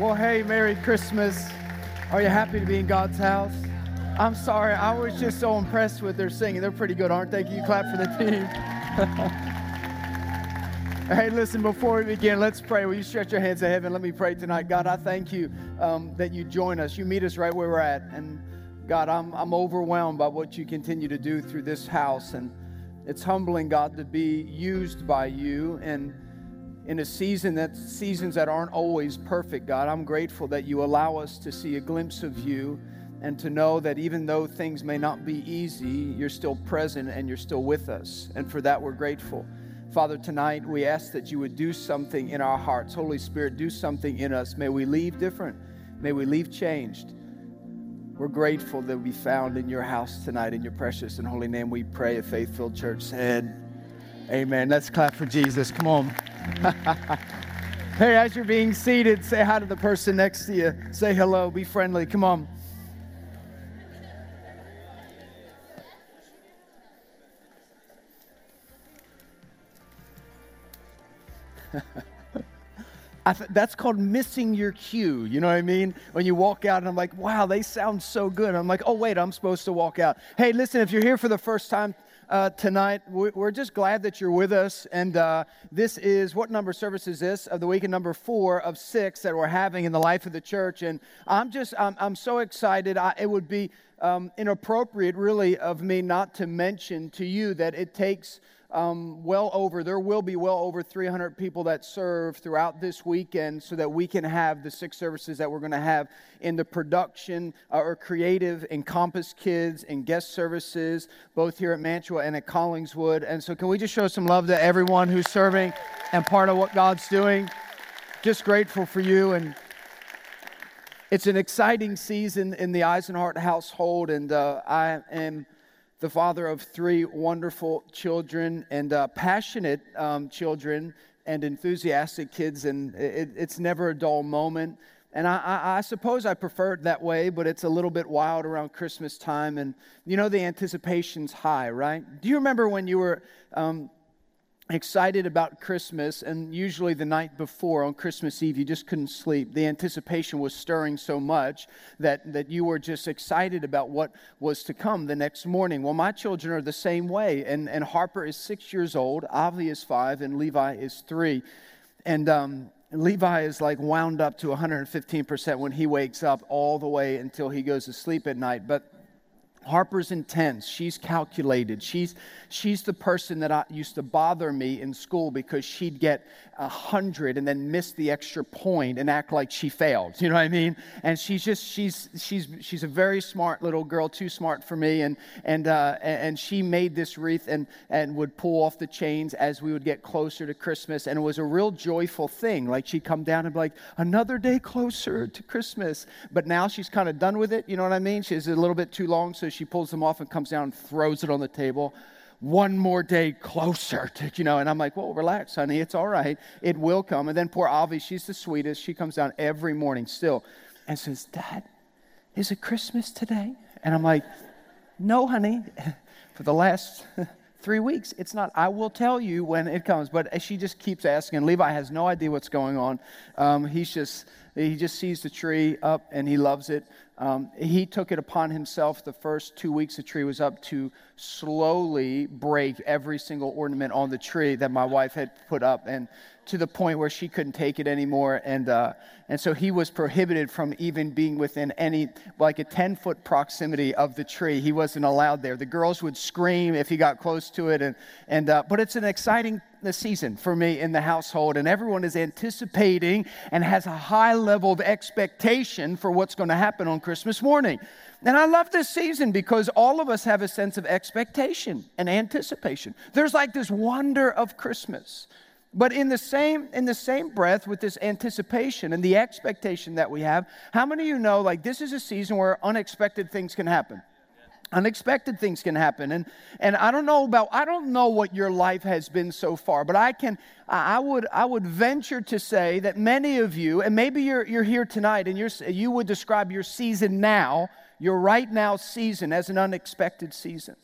Well, hey, Merry Christmas. Are you happy to be in God's house? I'm sorry, I was just so impressed with their singing. They're pretty good, aren't they? Can you clap for the team? hey, listen, before we begin, let's pray. Will you stretch your hands to heaven? Let me pray tonight. God, I thank you um, that you join us. You meet us right where we're at. And God, I'm, I'm overwhelmed by what you continue to do through this house. And it's humbling, God, to be used by you. And in a season that seasons that aren't always perfect, God, I'm grateful that you allow us to see a glimpse of you and to know that even though things may not be easy, you're still present and you're still with us. And for that, we're grateful. Father, tonight we ask that you would do something in our hearts. Holy Spirit, do something in us. May we leave different. May we leave changed. We're grateful that we found in your house tonight. In your precious and holy name, we pray. A faith filled church said, Amen. Let's clap for Jesus. Come on. hey, as you're being seated, say hi to the person next to you. Say hello. Be friendly. Come on. Th- that's called missing your cue. You know what I mean? When you walk out and I'm like, wow, they sound so good. I'm like, oh, wait, I'm supposed to walk out. Hey, listen, if you're here for the first time, uh, tonight. We're just glad that you're with us. And uh, this is what number service is this of the week? And number four of six that we're having in the life of the church. And I'm just, I'm, I'm so excited. I, it would be um, inappropriate, really, of me not to mention to you that it takes um, well over, there will be well over 300 people that serve throughout this weekend so that we can have the six services that we're going to have in the production uh, or creative Encompass Kids and guest services, both here at Mantua and at Collingswood. And so, can we just show some love to everyone who's serving and part of what God's doing? Just grateful for you and it's an exciting season in the Eisenhart household, and uh, I am the father of three wonderful children and uh, passionate um, children and enthusiastic kids, and it, it's never a dull moment. And I, I, I, suppose I prefer it that way, but it's a little bit wild around Christmas time. And you know, the anticipation's high, right? Do you remember when you were um, excited about Christmas, and usually the night before on Christmas Eve, you just couldn't sleep. The anticipation was stirring so much that, that you were just excited about what was to come the next morning. Well, my children are the same way, and, and Harper is six years old, Avi is five, and Levi is three. And um, Levi is like wound up to 115% when he wakes up all the way until he goes to sleep at night. But Harper's intense. She's calculated. She's, she's the person that I, used to bother me in school because she'd get a hundred and then miss the extra point and act like she failed. You know what I mean? And she's just she's she's she's a very smart little girl, too smart for me. And and uh, and she made this wreath and and would pull off the chains as we would get closer to Christmas. And it was a real joyful thing. Like she'd come down and be like, another day closer to Christmas. But now she's kind of done with it. You know what I mean? She's a little bit too long, so she pulls them off and comes down and throws it on the table one more day closer to, you know, and I'm like, well, relax, honey, it's all right. It will come. And then poor Avi, she's the sweetest. She comes down every morning still and says, Dad, is it Christmas today? And I'm like, no, honey, for the last three weeks, it's not. I will tell you when it comes. But she just keeps asking. Levi has no idea what's going on. Um, he's just, he just sees the tree up and he loves it. Um, he took it upon himself the first two weeks the tree was up to slowly break every single ornament on the tree that my wife had put up. And to the point where she couldn't take it anymore. And, uh, and so he was prohibited from even being within any, like a 10 foot proximity of the tree. He wasn't allowed there. The girls would scream if he got close to it. And, and, uh, but it's an exciting season for me in the household, and everyone is anticipating and has a high level of expectation for what's going to happen on Christmas morning. And I love this season because all of us have a sense of expectation and anticipation. There's like this wonder of Christmas. But in the same in the same breath with this anticipation and the expectation that we have, how many of you know like this is a season where unexpected things can happen? Unexpected things can happen. And and I don't know about I don't know what your life has been so far, but I can I would I would venture to say that many of you, and maybe you're you're here tonight and you're you would describe your season now, your right now season as an unexpected season.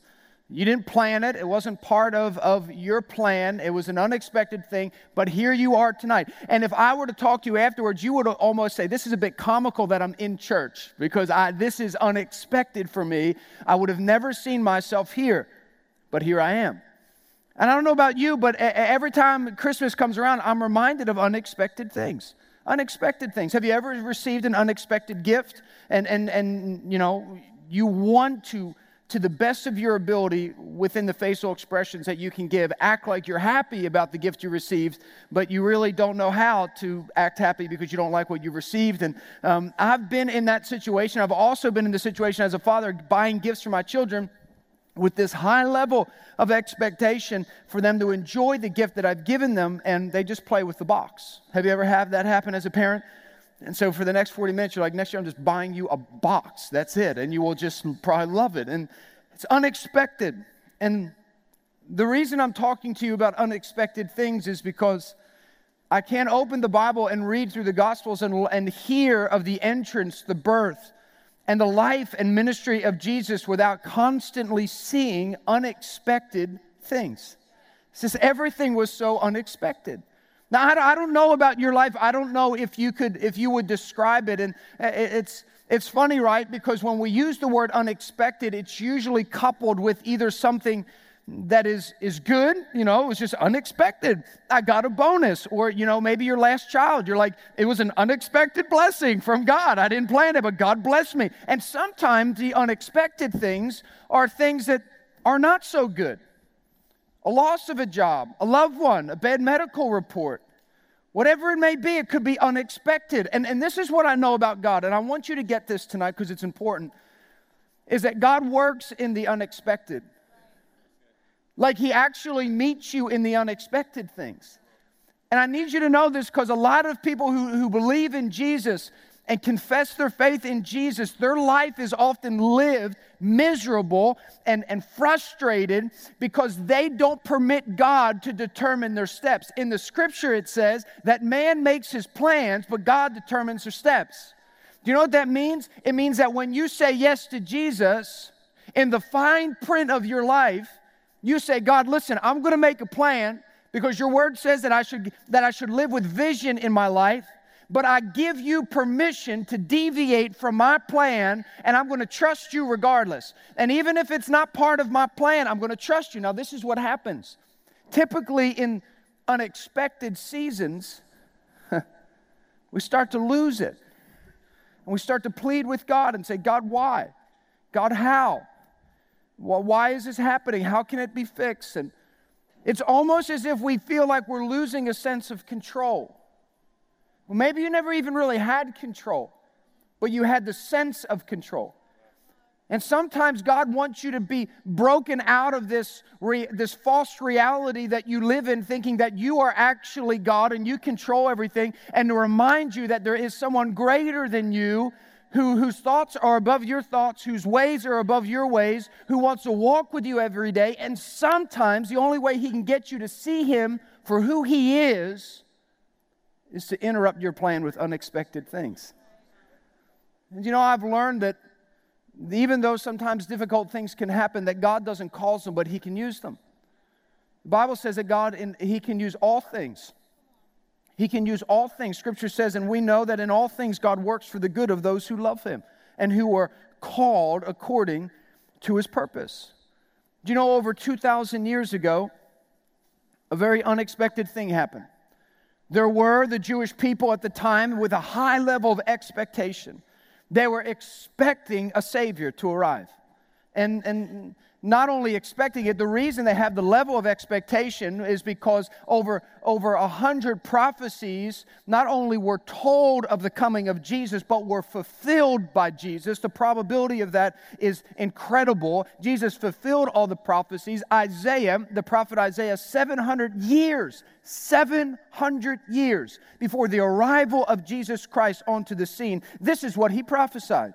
You didn't plan it. It wasn't part of, of your plan. It was an unexpected thing. But here you are tonight. And if I were to talk to you afterwards, you would almost say, This is a bit comical that I'm in church because I, this is unexpected for me. I would have never seen myself here, but here I am. And I don't know about you, but every time Christmas comes around, I'm reminded of unexpected things. Unexpected things. Have you ever received an unexpected gift? And, and, and you know, you want to to the best of your ability within the facial expressions that you can give. Act like you're happy about the gift you received, but you really don't know how to act happy because you don't like what you received. And um, I've been in that situation. I've also been in the situation as a father buying gifts for my children with this high level of expectation for them to enjoy the gift that I've given them, and they just play with the box. Have you ever had that happen as a parent? And so for the next 40 minutes, you're like, next year I'm just buying you a box. That's it. And you will just probably love it. And it's unexpected. And the reason I'm talking to you about unexpected things is because I can't open the Bible and read through the Gospels and, and hear of the entrance, the birth, and the life and ministry of Jesus without constantly seeing unexpected things. Just everything was so unexpected. Now, I don't know about your life. I don't know if you could, if you would describe it. And uh, it's, it's funny, right? Because when we use the word unexpected, it's usually coupled with either something that is, is good, you know, it was just unexpected. I got a bonus. Or, you know, maybe your last child, you're like, it was an unexpected blessing from God. I didn't plan it, but God blessed me. And sometimes the unexpected things are things that are not so good a loss of a job, a loved one, a bad medical report. Whatever it may be, it could be unexpected. And, and this is what I know about God, and I want you to get this tonight because it's important, is that God works in the unexpected. Like He actually meets you in the unexpected things. And I need you to know this because a lot of people who, who believe in Jesus, and confess their faith in Jesus, their life is often lived miserable and, and frustrated because they don't permit God to determine their steps. In the scripture, it says that man makes his plans, but God determines their steps. Do you know what that means? It means that when you say yes to Jesus, in the fine print of your life, you say, God, listen, I'm going to make a plan because your word says that I should that I should live with vision in my life but I give you permission to deviate from my plan, and I'm going to trust you regardless. And even if it's not part of my plan, I'm going to trust you. Now, this is what happens. Typically, in unexpected seasons, we start to lose it. And we start to plead with God and say, God, why? God, how? Why is this happening? How can it be fixed? And it's almost as if we feel like we're losing a sense of control. Well, maybe you never even really had control, but you had the sense of control. And sometimes God wants you to be broken out of this, re, this false reality that you live in, thinking that you are actually God and you control everything, and to remind you that there is someone greater than you who, whose thoughts are above your thoughts, whose ways are above your ways, who wants to walk with you every day. And sometimes the only way he can get you to see him for who he is is to interrupt your plan with unexpected things. And you know, I've learned that even though sometimes difficult things can happen, that God doesn't cause them, but He can use them. The Bible says that God, in, He can use all things. He can use all things. Scripture says, and we know that in all things God works for the good of those who love Him and who are called according to His purpose. Do you know, over 2,000 years ago, a very unexpected thing happened. There were the Jewish people at the time with a high level of expectation. They were expecting a Savior to arrive. And, and not only expecting it, the reason they have the level of expectation is because over over a hundred prophecies not only were told of the coming of Jesus, but were fulfilled by Jesus. The probability of that is incredible. Jesus fulfilled all the prophecies. Isaiah, the prophet Isaiah, 700 years, 700 years before the arrival of Jesus Christ onto the scene, this is what he prophesied.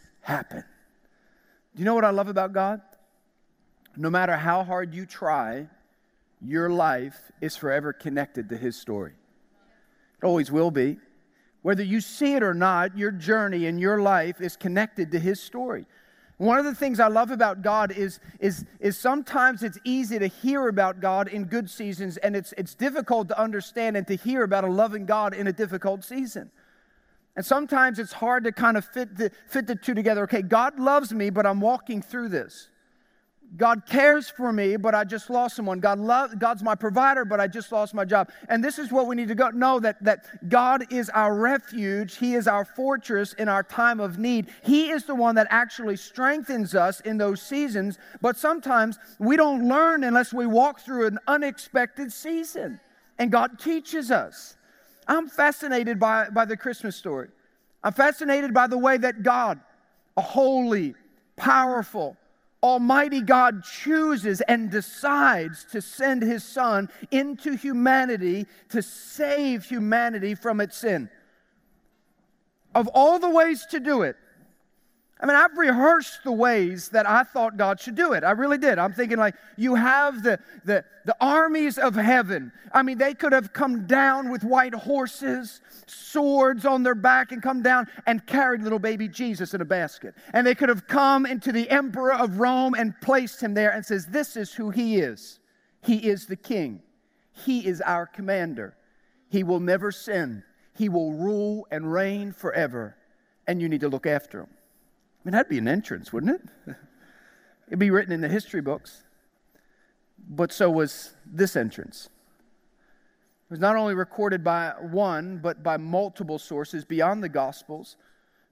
happen. Do you know what I love about God? No matter how hard you try, your life is forever connected to his story. It always will be. Whether you see it or not, your journey and your life is connected to His story. One of the things I love about God is, is, is sometimes it's easy to hear about God in good seasons, and it's, it's difficult to understand and to hear about a loving God in a difficult season. And sometimes it's hard to kind of fit the, fit the two together. Okay, God loves me, but I'm walking through this. God cares for me, but I just lost someone. God love, God's my provider, but I just lost my job. And this is what we need to go, know that, that God is our refuge. He is our fortress in our time of need. He is the one that actually strengthens us in those seasons. But sometimes we don't learn unless we walk through an unexpected season. And God teaches us. I'm fascinated by, by the Christmas story. I'm fascinated by the way that God, a holy, powerful, Almighty God chooses and decides to send his son into humanity to save humanity from its sin. Of all the ways to do it, I mean, I've rehearsed the ways that I thought God should do it. I really did. I'm thinking, like, you have the, the, the armies of heaven. I mean, they could have come down with white horses, swords on their back, and come down and carried little baby Jesus in a basket. And they could have come into the emperor of Rome and placed him there and says, This is who he is. He is the king. He is our commander. He will never sin. He will rule and reign forever. And you need to look after him. I mean, that'd be an entrance, wouldn't it? It'd be written in the history books. But so was this entrance. It was not only recorded by one, but by multiple sources beyond the Gospels.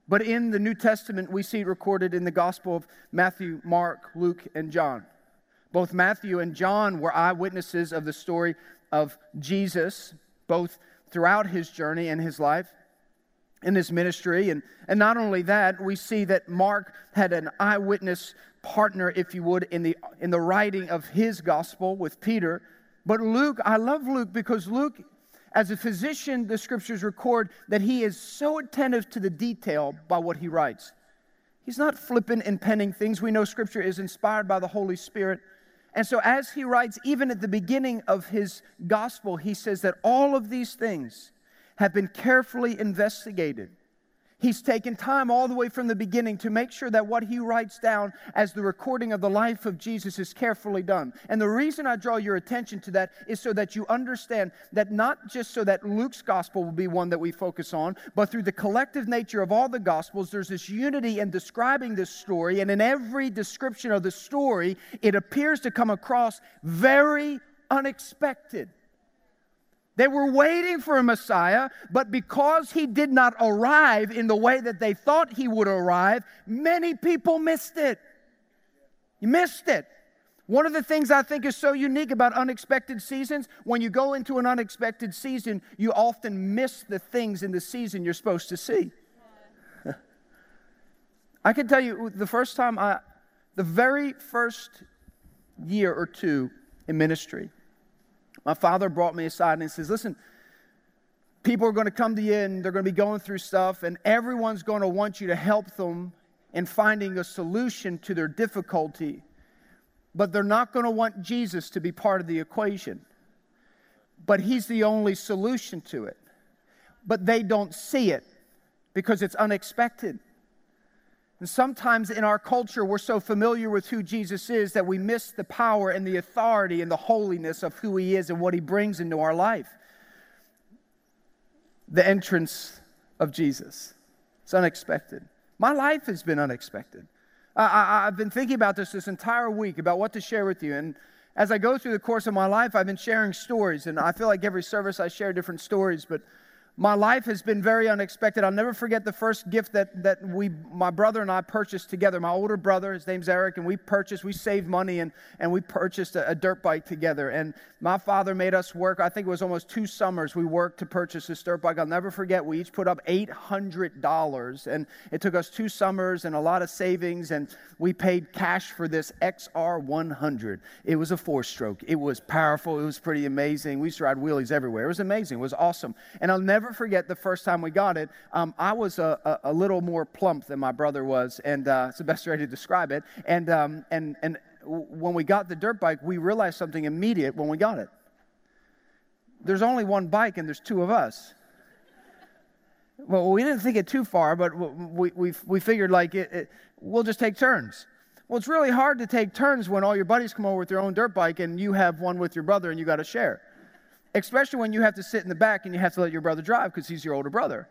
But in the New Testament, we see it recorded in the Gospel of Matthew, Mark, Luke, and John. Both Matthew and John were eyewitnesses of the story of Jesus, both throughout his journey and his life in his ministry. And, and not only that, we see that Mark had an eyewitness partner, if you would, in the, in the writing of his gospel with Peter. But Luke, I love Luke because Luke, as a physician, the scriptures record that he is so attentive to the detail by what he writes. He's not flippant and penning things. We know scripture is inspired by the Holy Spirit. And so, as he writes, even at the beginning of his gospel, he says that all of these things have been carefully investigated. He's taken time all the way from the beginning to make sure that what he writes down as the recording of the life of Jesus is carefully done. And the reason I draw your attention to that is so that you understand that not just so that Luke's gospel will be one that we focus on, but through the collective nature of all the gospels, there's this unity in describing this story. And in every description of the story, it appears to come across very unexpected. They were waiting for a Messiah, but because he did not arrive in the way that they thought he would arrive, many people missed it. You missed it. One of the things I think is so unique about unexpected seasons, when you go into an unexpected season, you often miss the things in the season you're supposed to see. I can tell you the first time I, the very first year or two in ministry, my father brought me aside and says, Listen, people are going to come to you and they're going to be going through stuff, and everyone's going to want you to help them in finding a solution to their difficulty, but they're not going to want Jesus to be part of the equation. But he's the only solution to it. But they don't see it because it's unexpected. And sometimes in our culture, we're so familiar with who Jesus is that we miss the power and the authority and the holiness of who he is and what he brings into our life. The entrance of Jesus. It's unexpected. My life has been unexpected. I, have been thinking about this this entire week about what to share with you. And as I go through the course of my life, I've been sharing stories. And I feel like every service I share different stories. But my life has been very unexpected. I'll never forget the first gift that, that we, my brother and I purchased together. My older brother, his name's Eric, and we purchased, we saved money and, and we purchased a, a dirt bike together. And my father made us work, I think it was almost two summers we worked to purchase this dirt bike. I'll never forget, we each put up $800. And it took us two summers and a lot of savings, and we paid cash for this XR100. It was a four stroke, it was powerful, it was pretty amazing. We used to ride wheelies everywhere. It was amazing, it was awesome. And I'll never never forget the first time we got it. Um, I was a, a, a, little more plump than my brother was, and uh, it's the best way to describe it. And, um, and, and when we got the dirt bike, we realized something immediate when we got it. There's only one bike, and there's two of us. Well, we didn't think it too far, but we, we, we figured like it, it, we'll just take turns. Well, it's really hard to take turns when all your buddies come over with their own dirt bike and you have one with your brother and you got to share especially when you have to sit in the back and you have to let your brother drive because he's your older brother.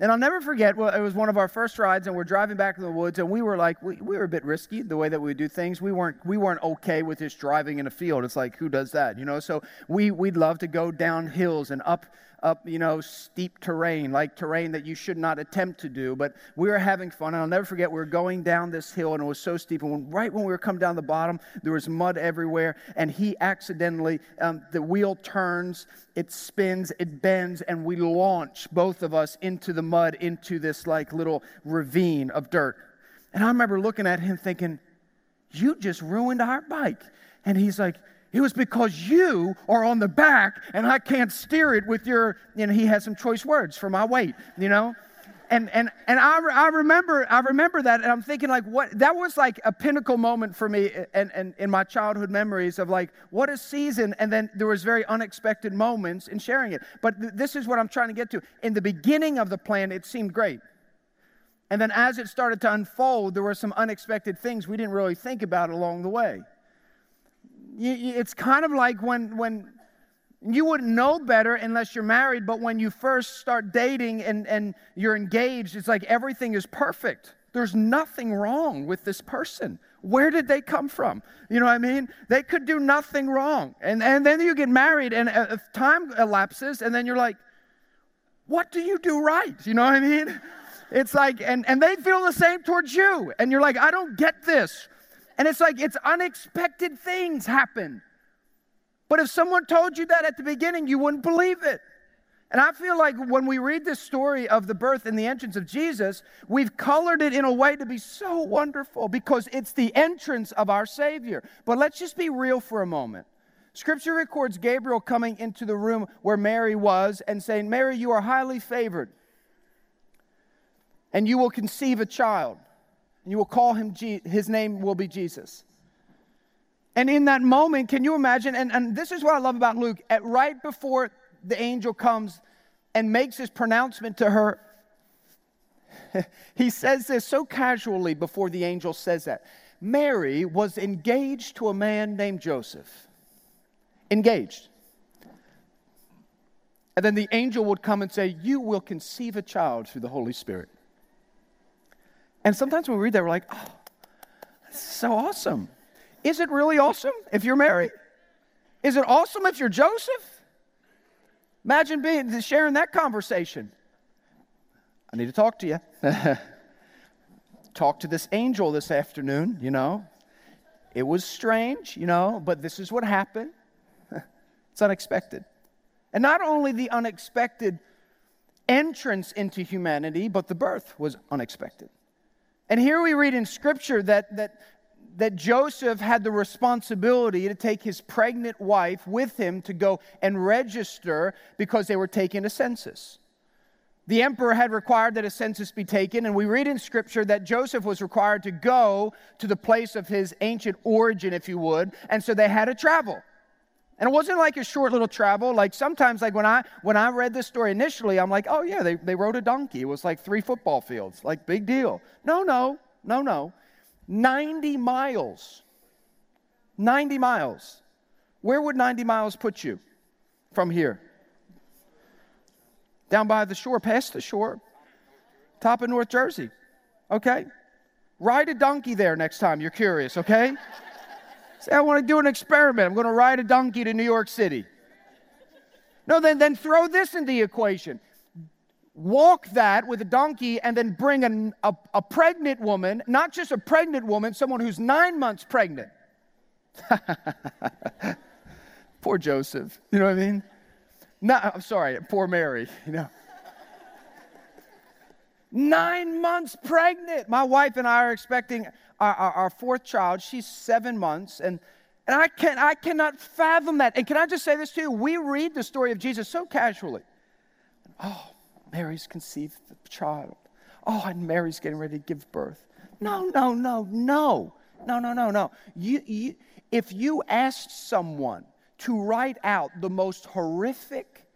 And I'll never forget, well, it was one of our first rides, and we're driving back in the woods, and we were like, we, we were a bit risky the way that we do things. We weren't, we weren't okay with just driving in a field. It's like, who does that, you know? So we, we'd love to go down hills and up up, you know, steep terrain, like terrain that you should not attempt to do. But we were having fun. And I'll never forget, we were going down this hill and it was so steep. And when, right when we were coming down the bottom, there was mud everywhere. And he accidentally, um, the wheel turns, it spins, it bends, and we launch both of us into the mud, into this like little ravine of dirt. And I remember looking at him thinking, You just ruined our bike. And he's like, it was because you are on the back and I can't steer it with your, you know, he has some choice words for my weight, you know? And, and, and I, I, remember, I remember that, and I'm thinking, like, what, that was like a pinnacle moment for me and, and in my childhood memories of like, what a season. And then there was very unexpected moments in sharing it. But th- this is what I'm trying to get to. In the beginning of the plan, it seemed great. And then as it started to unfold, there were some unexpected things we didn't really think about along the way you, it's kind of like when, when you wouldn't know better unless you're married, but when you first start dating and, and you're engaged, it's like everything is perfect. There's nothing wrong with this person. Where did they come from? You know what I mean? They could do nothing wrong. And, and then you get married, and uh, time elapses, and then you're like, what do you do right? You know what I mean? It's like, and, and they feel the same towards you. And you're like, I don't get this. And it's like it's unexpected things happen. But if someone told you that at the beginning, you wouldn't believe it. And I feel like when we read this story of the birth and the entrance of Jesus, we've colored it in a way to be so wonderful because it's the entrance of our Savior. But let's just be real for a moment. Scripture records Gabriel coming into the room where Mary was and saying, Mary, you are highly favored, and you will conceive a child you will call him, Je- his name will be Jesus. And in that moment, can you imagine? And, and this is what I love about Luke. At right before the angel comes and makes his pronouncement to her, he says this so casually before the angel says that. Mary was engaged to a man named Joseph. Engaged. And then the angel would come and say, You will conceive a child through the Holy Spirit. And sometimes when we read that, we're like, oh, that's so awesome. Is it really awesome if you're married? Is it awesome if you're Joseph? Imagine being sharing that conversation. I need to talk to you. talk to this angel this afternoon, you know. It was strange, you know, but this is what happened. it's unexpected. And not only the unexpected entrance into humanity, but the birth was unexpected. And here we read in Scripture that, that, that Joseph had the responsibility to take his pregnant wife with him to go and register because they were taking a census. The emperor had required that a census be taken, and we read in Scripture that Joseph was required to go to the place of his ancient origin, if you would, and so they had to travel. And it wasn't like a short little travel. Like sometimes, like when I when I read this story initially, I'm like, oh yeah, they, they rode a donkey. It was like three football fields. Like big deal. No, no, no, no. 90 miles. 90 miles. Where would 90 miles put you from here? Down by the shore, past the shore. Top of North Jersey. Okay? Ride a donkey there next time you're curious, okay? Say, I want to do an experiment. I'm going to ride a donkey to New York City. No, then, then throw this in the equation. walk that with a donkey and then bring an, a, a pregnant woman, not just a pregnant woman, someone who's nine months pregnant. poor Joseph, you know what I mean? No, I'm sorry, poor Mary, you know. Nine months pregnant. My wife and I are expecting our, our, our, fourth child. She's seven months. And, and I, can, I cannot fathom that. And can I just say this to you? We read the story of Jesus so casually. Oh, Mary's conceived the child. Oh, and Mary's getting ready to give birth. No, no, no, no. No, no, no, no. You, you, if you asked someone to write out the most horrific,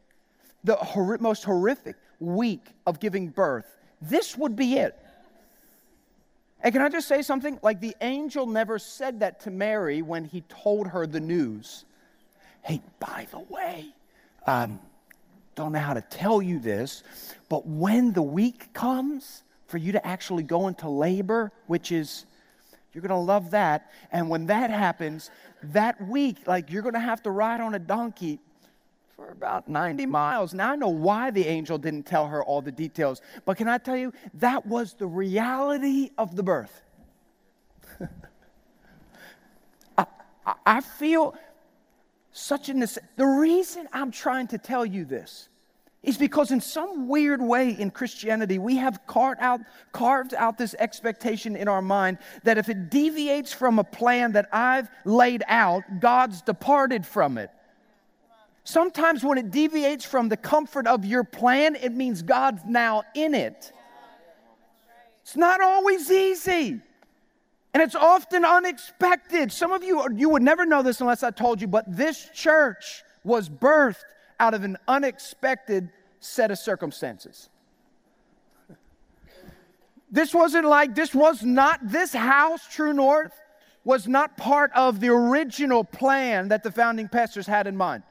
the hor- most horrific week of giving birth, this would be it. And can I just say something? Like the angel never said that to Mary when he told her the news. Hey, by the way, um, don't know how to tell you this, but when the week comes for you to actually go into labor, which is, you're going to love that. And when that happens, that week, like you're going to have to ride on a donkey for about 90 miles. Now I know why the angel didn't tell her all the details, but can I tell you, that was the reality of the birth. I, I feel such a The reason I'm trying to tell you this is because in some weird way in Christianity, we have carved out, carved out this expectation in our mind that if it deviates from a plan that I've laid out, God's departed from it. Sometimes when it deviates from the comfort of your plan, it means God's now in it. It's not always easy. And it's often unexpected. Some of you, you would never know this unless I told you, but this church was birthed out of an unexpected set of circumstances. This wasn't like, this was not, this house, True North, was not part of the original plan that the founding pastors had in mind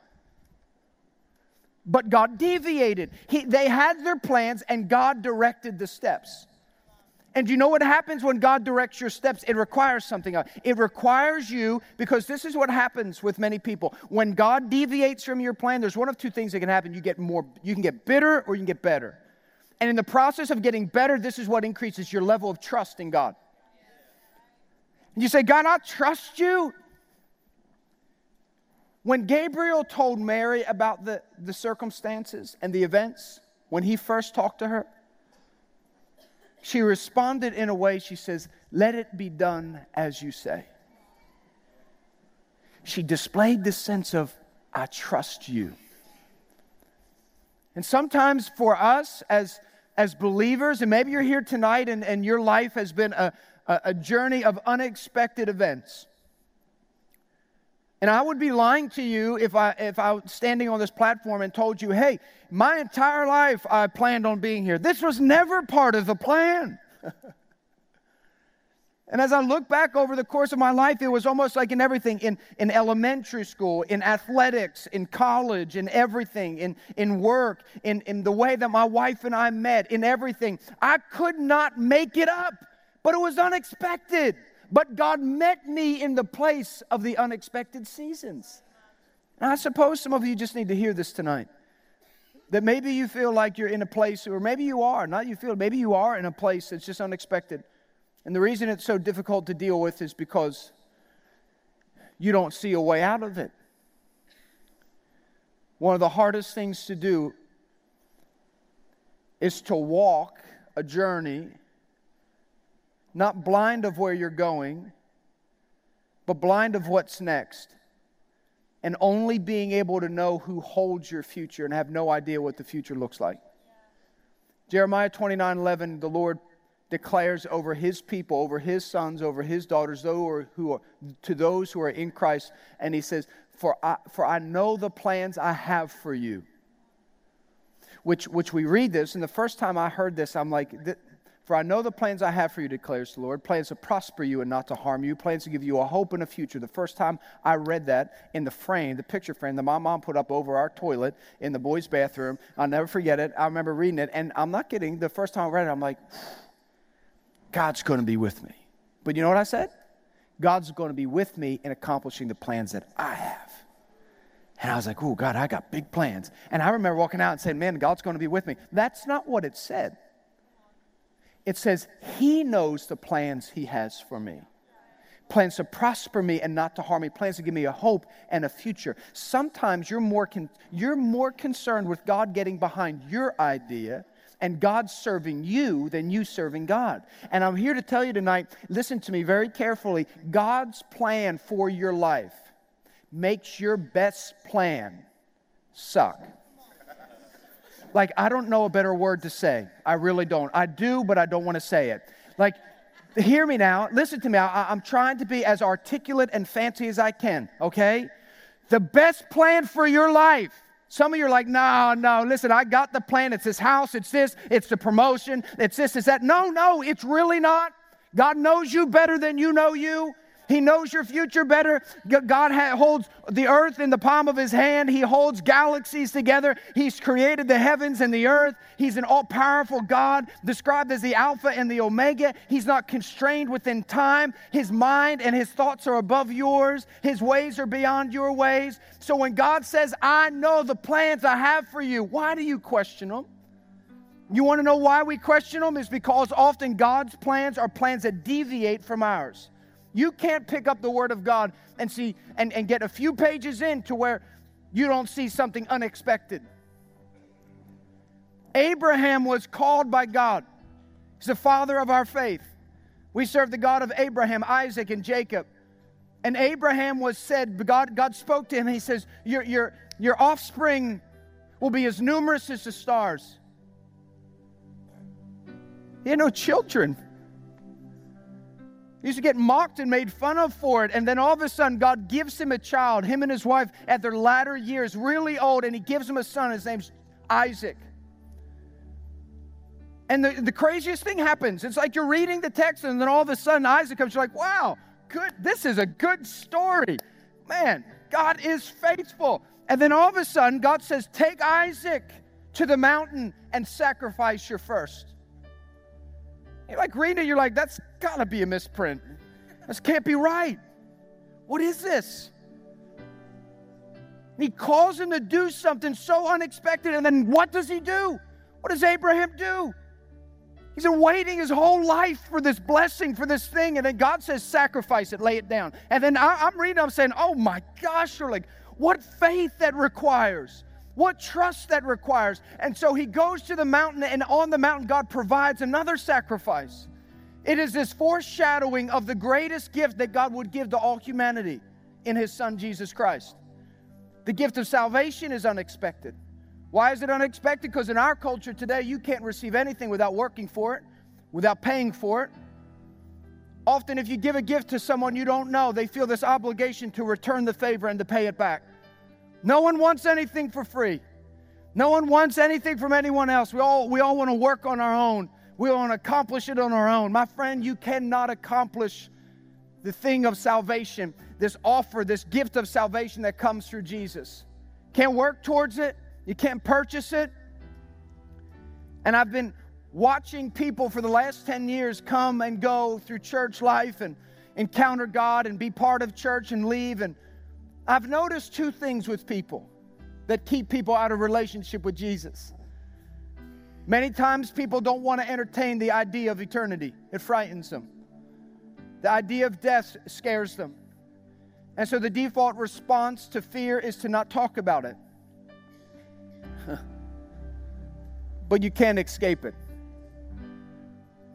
but God deviated. He, they had their plans, and God directed the steps. And you know what happens when God directs your steps? It requires something. It requires you, because this is what happens with many people. When God deviates from your plan, there's one of two things that can happen. You get more, you can get bitter or you can get better. And in the process of getting better, this is what increases your level of trust in God. And you say, God, I trust you. When Gabriel told Mary about the, the circumstances and the events, when he first talked to her, she responded in a way, she says, Let it be done as you say. She displayed this sense of, I trust you. And sometimes for us as, as believers, and maybe you're here tonight and, and your life has been a, a, a journey of unexpected events. And I would be lying to you if I, if I was standing on this platform and told you, hey, my entire life I planned on being here. This was never part of the plan. and as I look back over the course of my life, it was almost like in everything in, in elementary school, in athletics, in college, in everything, in, in work, in, in the way that my wife and I met, in everything. I could not make it up, but it was unexpected. But God met me in the place of the unexpected seasons. And I suppose some of you just need to hear this tonight. That maybe you feel like you're in a place, or maybe you are, not you feel, maybe you are in a place that's just unexpected. And the reason it's so difficult to deal with is because you don't see a way out of it. One of the hardest things to do is to walk a journey not blind of where you're going, but blind of what's next. And only being able to know who holds your future and have no idea what the future looks like. Jeremiah 29 11, the Lord declares over his people, over his sons, over his daughters, those who are, to those who are in Christ, and he says, for I, for I know the plans I have for you. Which, which we read this, and the first time I heard this, I'm like, for I know the plans I have for you, declares the Lord plans to prosper you and not to harm you, plans to give you a hope and a future. The first time I read that in the frame, the picture frame that my mom put up over our toilet in the boys' bathroom, I'll never forget it. I remember reading it, and I'm not kidding. The first time I read it, I'm like, God's going to be with me. But you know what I said? God's going to be with me in accomplishing the plans that I have. And I was like, oh, God, I got big plans. And I remember walking out and saying, man, God's going to be with me. That's not what it said. It says, He knows the plans He has for me. Plans to prosper me and not to harm me, plans to give me a hope and a future. Sometimes you're more, con- you're more concerned with God getting behind your idea and God serving you than you serving God. And I'm here to tell you tonight listen to me very carefully. God's plan for your life makes your best plan suck. Like, I don't know a better word to say. I really don't. I do, but I don't want to say it. Like, hear me now. Listen to me. I, am trying to be as articulate and fancy as I can, okay? The best plan for your life. Some of you are like, no, no, listen, I got the plan. It's this house, it's this, it's the promotion, it's this, it's that. No, no, it's really not. God knows you better than you know you. He knows your future better. God holds the earth in the palm of his hand. He holds galaxies together. He's created the heavens and the earth. He's an all powerful God, described as the Alpha and the Omega. He's not constrained within time. His mind and his thoughts are above yours, his ways are beyond your ways. So when God says, I know the plans I have for you, why do you question them? You want to know why we question them? Is because often God's plans are plans that deviate from ours. You can't pick up the Word of God and see and, and get a few pages in to where you don't see something unexpected. Abraham was called by God. He's the father of our faith. We serve the God of Abraham, Isaac, and Jacob. And Abraham was said, God, God spoke to him, he says, your, your, your offspring will be as numerous as the stars. He had no children. He used to get mocked and made fun of for it. And then all of a sudden, God gives him a child, him and his wife, at their latter years, really old, and he gives him a son. His name's Isaac. And the, the craziest thing happens. It's like you're reading the text, and then all of a sudden, Isaac comes. You're like, wow, good. This is a good story. Man, God is faithful. And then all of a sudden, God says, Take Isaac to the mountain and sacrifice your first. You're like reading it, you're like, that's gotta be a misprint. This can't be right. What is this? And He calls him to do something so unexpected, and then what does he do? What does Abraham do? He's been waiting his whole life for this blessing, for this thing, and then God says, sacrifice it, lay it down. And then I, am reading, I'm saying, oh my gosh, you're like, what faith that requires what trust that requires. And so he goes to the mountain, and on the mountain, God provides another sacrifice. It is this foreshadowing of the greatest gift that God would give to all humanity in his son Jesus Christ. The gift of salvation is unexpected. Why is it unexpected? Because in our culture today, you can't receive anything without working for it, without paying for it. Often, if you give a gift to someone you don't know, they feel this obligation to return the favor and to pay it back. No one wants anything for free. No one wants anything from anyone else. We all, we all want to work on our own. We want to accomplish it on our own. My friend, you cannot accomplish the thing of salvation, this offer, this gift of salvation that comes through Jesus. Can't work towards it, you can't purchase it. And I've been watching people for the last 10 years come and go through church life and encounter God and be part of church and leave and I've noticed two things with people that keep people out of relationship with Jesus. Many times people don't want to entertain the idea of eternity, it frightens them. The idea of death scares them. And so the default response to fear is to not talk about it. but you can't escape it.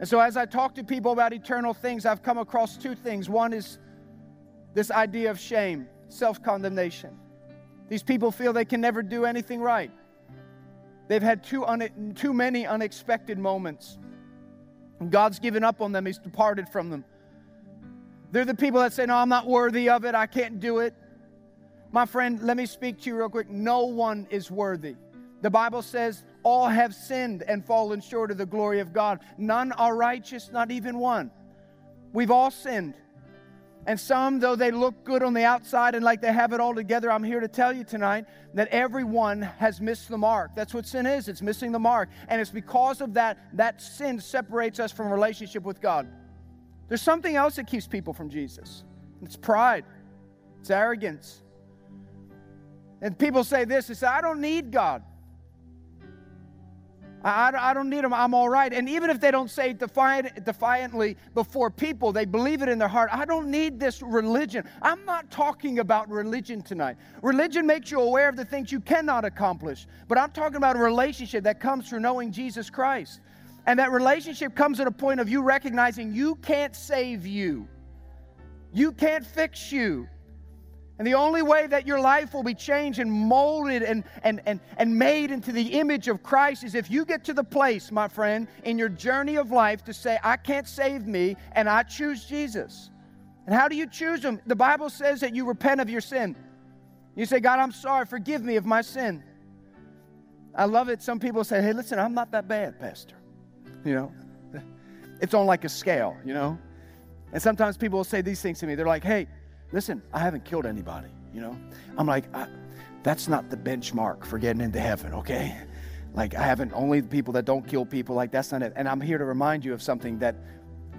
And so, as I talk to people about eternal things, I've come across two things. One is this idea of shame self condemnation. These people feel they can never do anything right. They've had too, un- too many unexpected moments. And God's given up on them, He's departed from them. They're the people that say, No, I'm not worthy of it, I can't do it. My friend, let me speak to you real quick. No one is worthy. The Bible says, All have sinned and fallen short of the glory of God. None are righteous, not even one. We've all sinned. And some, though they look good on the outside and like they have it all together, I'm here to tell you tonight that everyone has missed the mark. That's what sin is. It's missing the mark. And it's because of that, that sin separates us from relationship with God. There's something else that keeps people from Jesus. It's pride. It's arrogance. And people say this, they say, I don't need God. I, I, don't need them. I'm all right. And even if they don't say defiant, defiantly before people, they believe it in their heart. I don't need this religion. I'm not talking about religion tonight. Religion makes you aware of the things you cannot accomplish. But I'm talking about a relationship that comes through knowing Jesus Christ. And that relationship comes at a point of you recognizing you can't save you, you can't fix you. And the only way that your life will be changed and molded and, and, and, and made into the image of Christ is if you get to the place, my friend, in your journey of life to say, I can't save me and I choose Jesus. And how do you choose him? The Bible says that you repent of your sin. You say, God, I'm sorry, forgive me of my sin. I love it. Some people say, hey, listen, I'm not that bad, Pastor. You know, it's on like a scale, you know. And sometimes people will say these things to me. They're like, hey, Listen, I haven't killed anybody, you know? I'm like, that's not the benchmark for getting into heaven, okay? Like, I haven't, only the people that don't kill people, like, that's not it. And I'm here to remind you of something that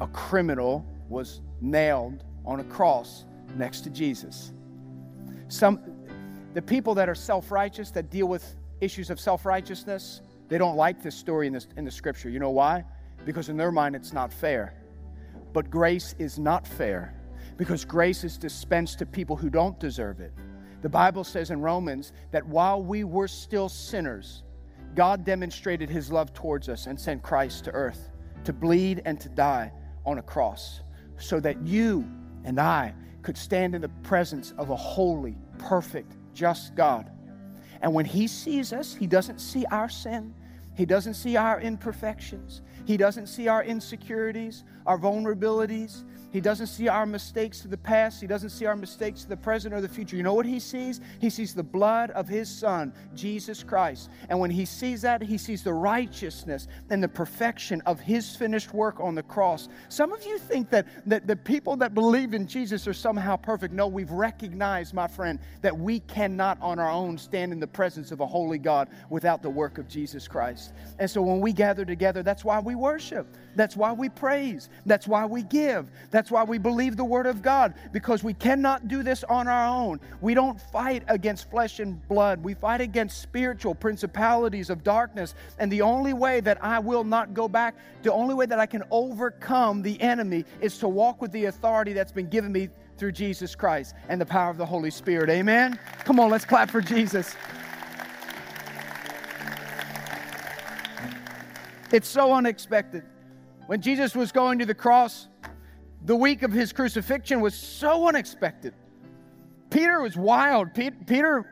a criminal was nailed on a cross next to Jesus. Some, the people that are self righteous, that deal with issues of self righteousness, they don't like this story in, this, in the scripture. You know why? Because in their mind, it's not fair. But grace is not fair because grace is dispensed to people who don't deserve it. The Bible says in Romans that while we were still sinners, God demonstrated his love towards us and sent Christ to earth to bleed and to die on a cross so that you and I could stand in the presence of a holy, perfect, just God. And when he sees us, he doesn't see our sin, he doesn't see our imperfections, he doesn't see our insecurities, our vulnerabilities. He doesn't see our mistakes to the past. He doesn't see our mistakes to the present or the future. You know what he sees? He sees the blood of his son, Jesus Christ. And when he sees that, he sees the righteousness and the perfection of his finished work on the cross. Some of you think that, that the people that believe in Jesus are somehow perfect. No, we've recognized, my friend, that we cannot on our own stand in the presence of a holy God without the work of Jesus Christ. And so when we gather together, that's why we worship. That's why we praise. That's why we give. That's why we believe the Word of God, because we cannot do this on our own. We don't fight against flesh and blood, we fight against spiritual principalities of darkness. And the only way that I will not go back, the only way that I can overcome the enemy is to walk with the authority that's been given me through Jesus Christ and the power of the Holy Spirit. Amen? Come on, let's clap for Jesus. It's so unexpected. When Jesus was going to the cross, the week of his crucifixion was so unexpected. Peter was wild. Peter,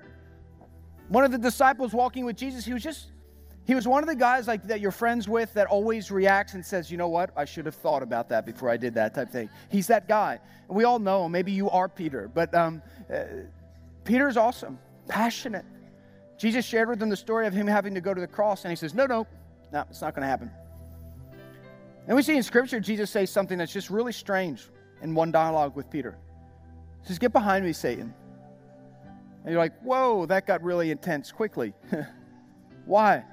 one of the disciples walking with Jesus, he was just, he was one of the guys like that you're friends with that always reacts and says, you know what, I should have thought about that before I did that type thing. He's that guy. And we all know. Maybe you are Peter, but um, uh, Peter's awesome, passionate. Jesus shared with him the story of him having to go to the cross, and he says, no, no, no, it's not going to happen. And we see in Scripture Jesus say something that's just really strange in one dialogue with Peter. He says, Get behind me, Satan. And you're like, Whoa, that got really intense quickly. Why?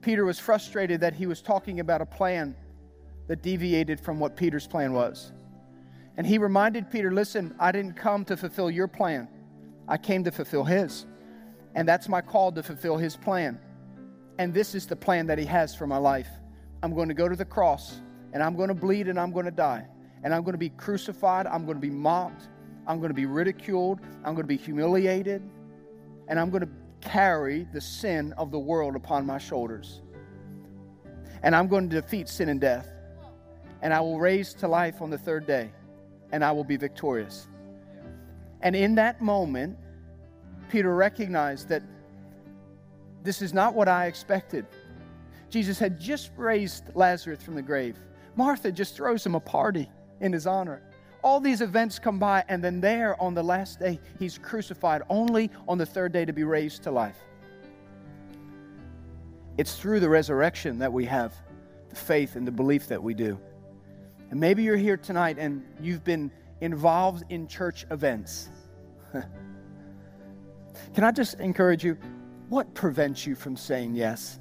Peter was frustrated that he was talking about a plan that deviated from what Peter's plan was. And he reminded Peter, Listen, I didn't come to fulfill your plan, I came to fulfill his. And that's my call to fulfill his plan. And this is the plan that he has for my life. I'm going to go to the cross and I'm going to bleed and I'm going to die. And I'm going to be crucified. I'm going to be mocked. I'm going to be ridiculed. I'm going to be humiliated. And I'm going to carry the sin of the world upon my shoulders. And I'm going to defeat sin and death. And I will raise to life on the third day. And I will be victorious. And in that moment, Peter recognized that this is not what I expected. Jesus had just raised Lazarus from the grave. Martha just throws him a party in his honor. All these events come by, and then there on the last day, he's crucified, only on the third day to be raised to life. It's through the resurrection that we have the faith and the belief that we do. And maybe you're here tonight and you've been involved in church events. Can I just encourage you? What prevents you from saying yes?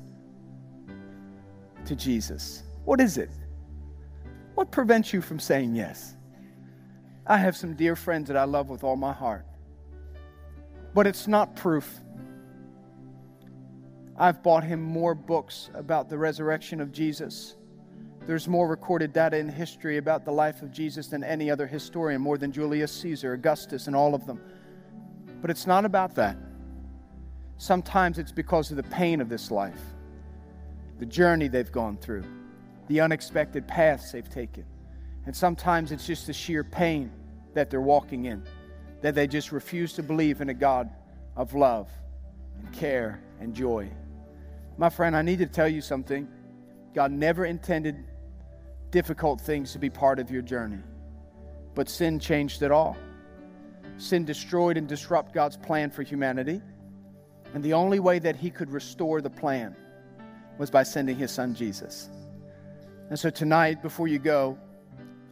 To Jesus? What is it? What prevents you from saying yes? I have some dear friends that I love with all my heart. but it's not proof. I've bought him more books about the resurrection of Jesus. There's more recorded data in history about the life of Jesus than any other historian, more than Julius Caesar, Augustus, and all of them. But it's not about that. Sometimes it's because of the pain of this life, the journey they've gone through, the unexpected paths they've taken. And sometimes it's just the sheer pain that they're walking in, that they just refuse to believe in a God of love and care and joy. My friend, I need to tell you something. God never intended difficult things to be part of your journey, but sin changed it all. Sin destroyed and disrupted God's plan for humanity. And the only way that He could restore the plan was by sending His Son Jesus. And so tonight, before you go,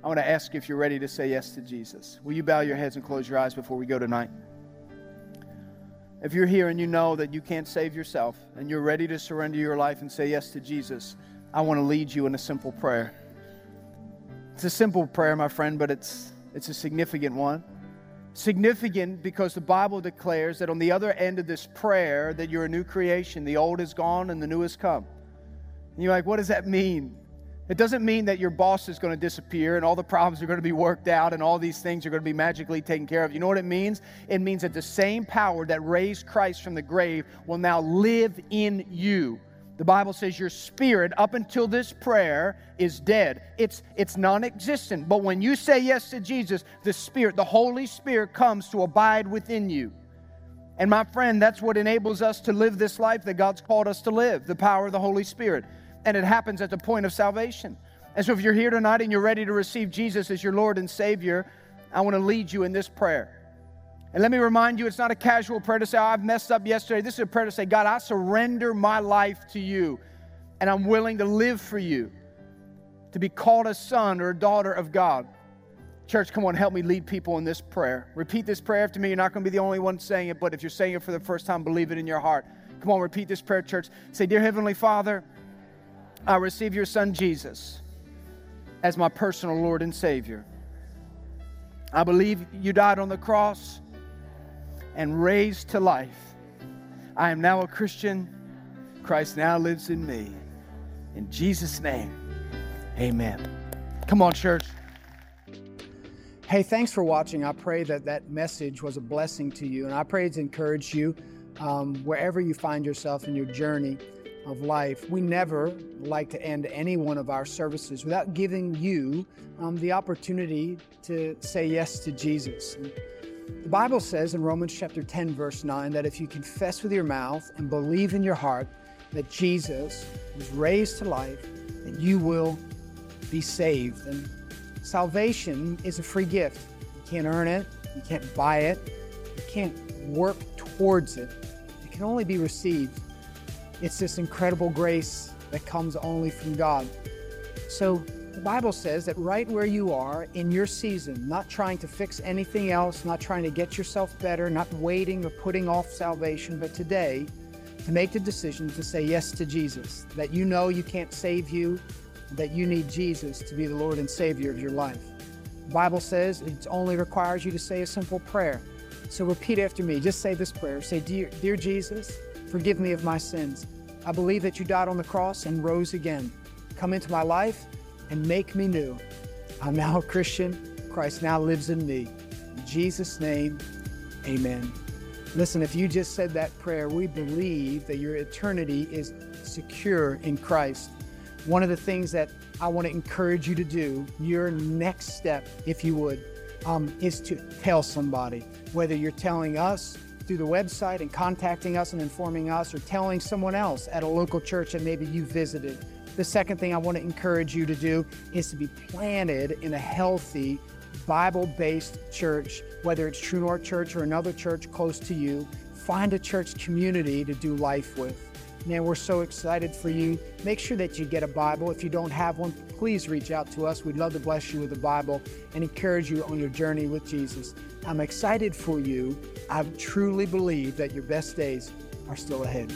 I want to ask you if you're ready to say yes to Jesus. Will you bow your heads and close your eyes before we go tonight? If you're here and you know that you can't save yourself and you're ready to surrender your life and say yes to Jesus, I want to lead you in a simple prayer. It's a simple prayer, my friend, but it's, it's a significant one. Significant because the Bible declares that on the other end of this prayer that you're a new creation. The old is gone and the new has come. And you're like, what does that mean? It doesn't mean that your boss is going to disappear and all the problems are going to be worked out and all these things are going to be magically taken care of. You know what it means? It means that the same power that raised Christ from the grave will now live in you. The Bible says your spirit, up until this prayer, is dead. It's, it's non existent. But when you say yes to Jesus, the Spirit, the Holy Spirit, comes to abide within you. And my friend, that's what enables us to live this life that God's called us to live the power of the Holy Spirit. And it happens at the point of salvation. And so if you're here tonight and you're ready to receive Jesus as your Lord and Savior, I want to lead you in this prayer. And let me remind you, it's not a casual prayer to say, oh, I've messed up yesterday. This is a prayer to say, God, I surrender my life to you, and I'm willing to live for you, to be called a son or a daughter of God. Church, come on, help me lead people in this prayer. Repeat this prayer after me. You're not going to be the only one saying it, but if you're saying it for the first time, believe it in your heart. Come on, repeat this prayer, church. Say, Dear Heavenly Father, I receive your son Jesus as my personal Lord and Savior. I believe you died on the cross and raised to life. I am now a Christian. Christ now lives in me. In Jesus' name, amen. Come on, church. Hey, thanks for watching. I pray that that message was a blessing to you, and I pray it's encouraged you um, wherever you find yourself in your journey of life. We never like to end any one of our services without giving you um, the opportunity to say yes to Jesus. And the Bible says in Romans chapter 10, verse 9, that if you confess with your mouth and believe in your heart that Jesus was raised to life, that you will be saved. And salvation is a free gift. You can't earn it, you can't buy it, you can't work towards it. It can only be received. It's this incredible grace that comes only from God. So the Bible says that right where you are in your season, not trying to fix anything else, not trying to get yourself better, not waiting or putting off salvation, but today, to make the decision to say yes to Jesus, that you know you can't save you, that you need Jesus to be the Lord and Savior of your life. The Bible says it only requires you to say a simple prayer. So repeat after me. Just say this prayer. Say, Dear, Dear Jesus, forgive me of my sins. I believe that you died on the cross and rose again. Come into my life and make me new. I'm now a Christian. Christ now lives in me. In Jesus' name, amen. Listen, if you just said that prayer, we believe that your eternity is secure in Christ. One of the things that I want to encourage you to do, your next step, if you would, um, is to tell somebody, whether you're telling us through the website and contacting us and informing us, or telling someone else at a local church that maybe you visited the second thing I want to encourage you to do is to be planted in a healthy, Bible based church, whether it's True North Church or another church close to you. Find a church community to do life with. Man, we're so excited for you. Make sure that you get a Bible. If you don't have one, please reach out to us. We'd love to bless you with the Bible and encourage you on your journey with Jesus. I'm excited for you. I truly believe that your best days are still ahead.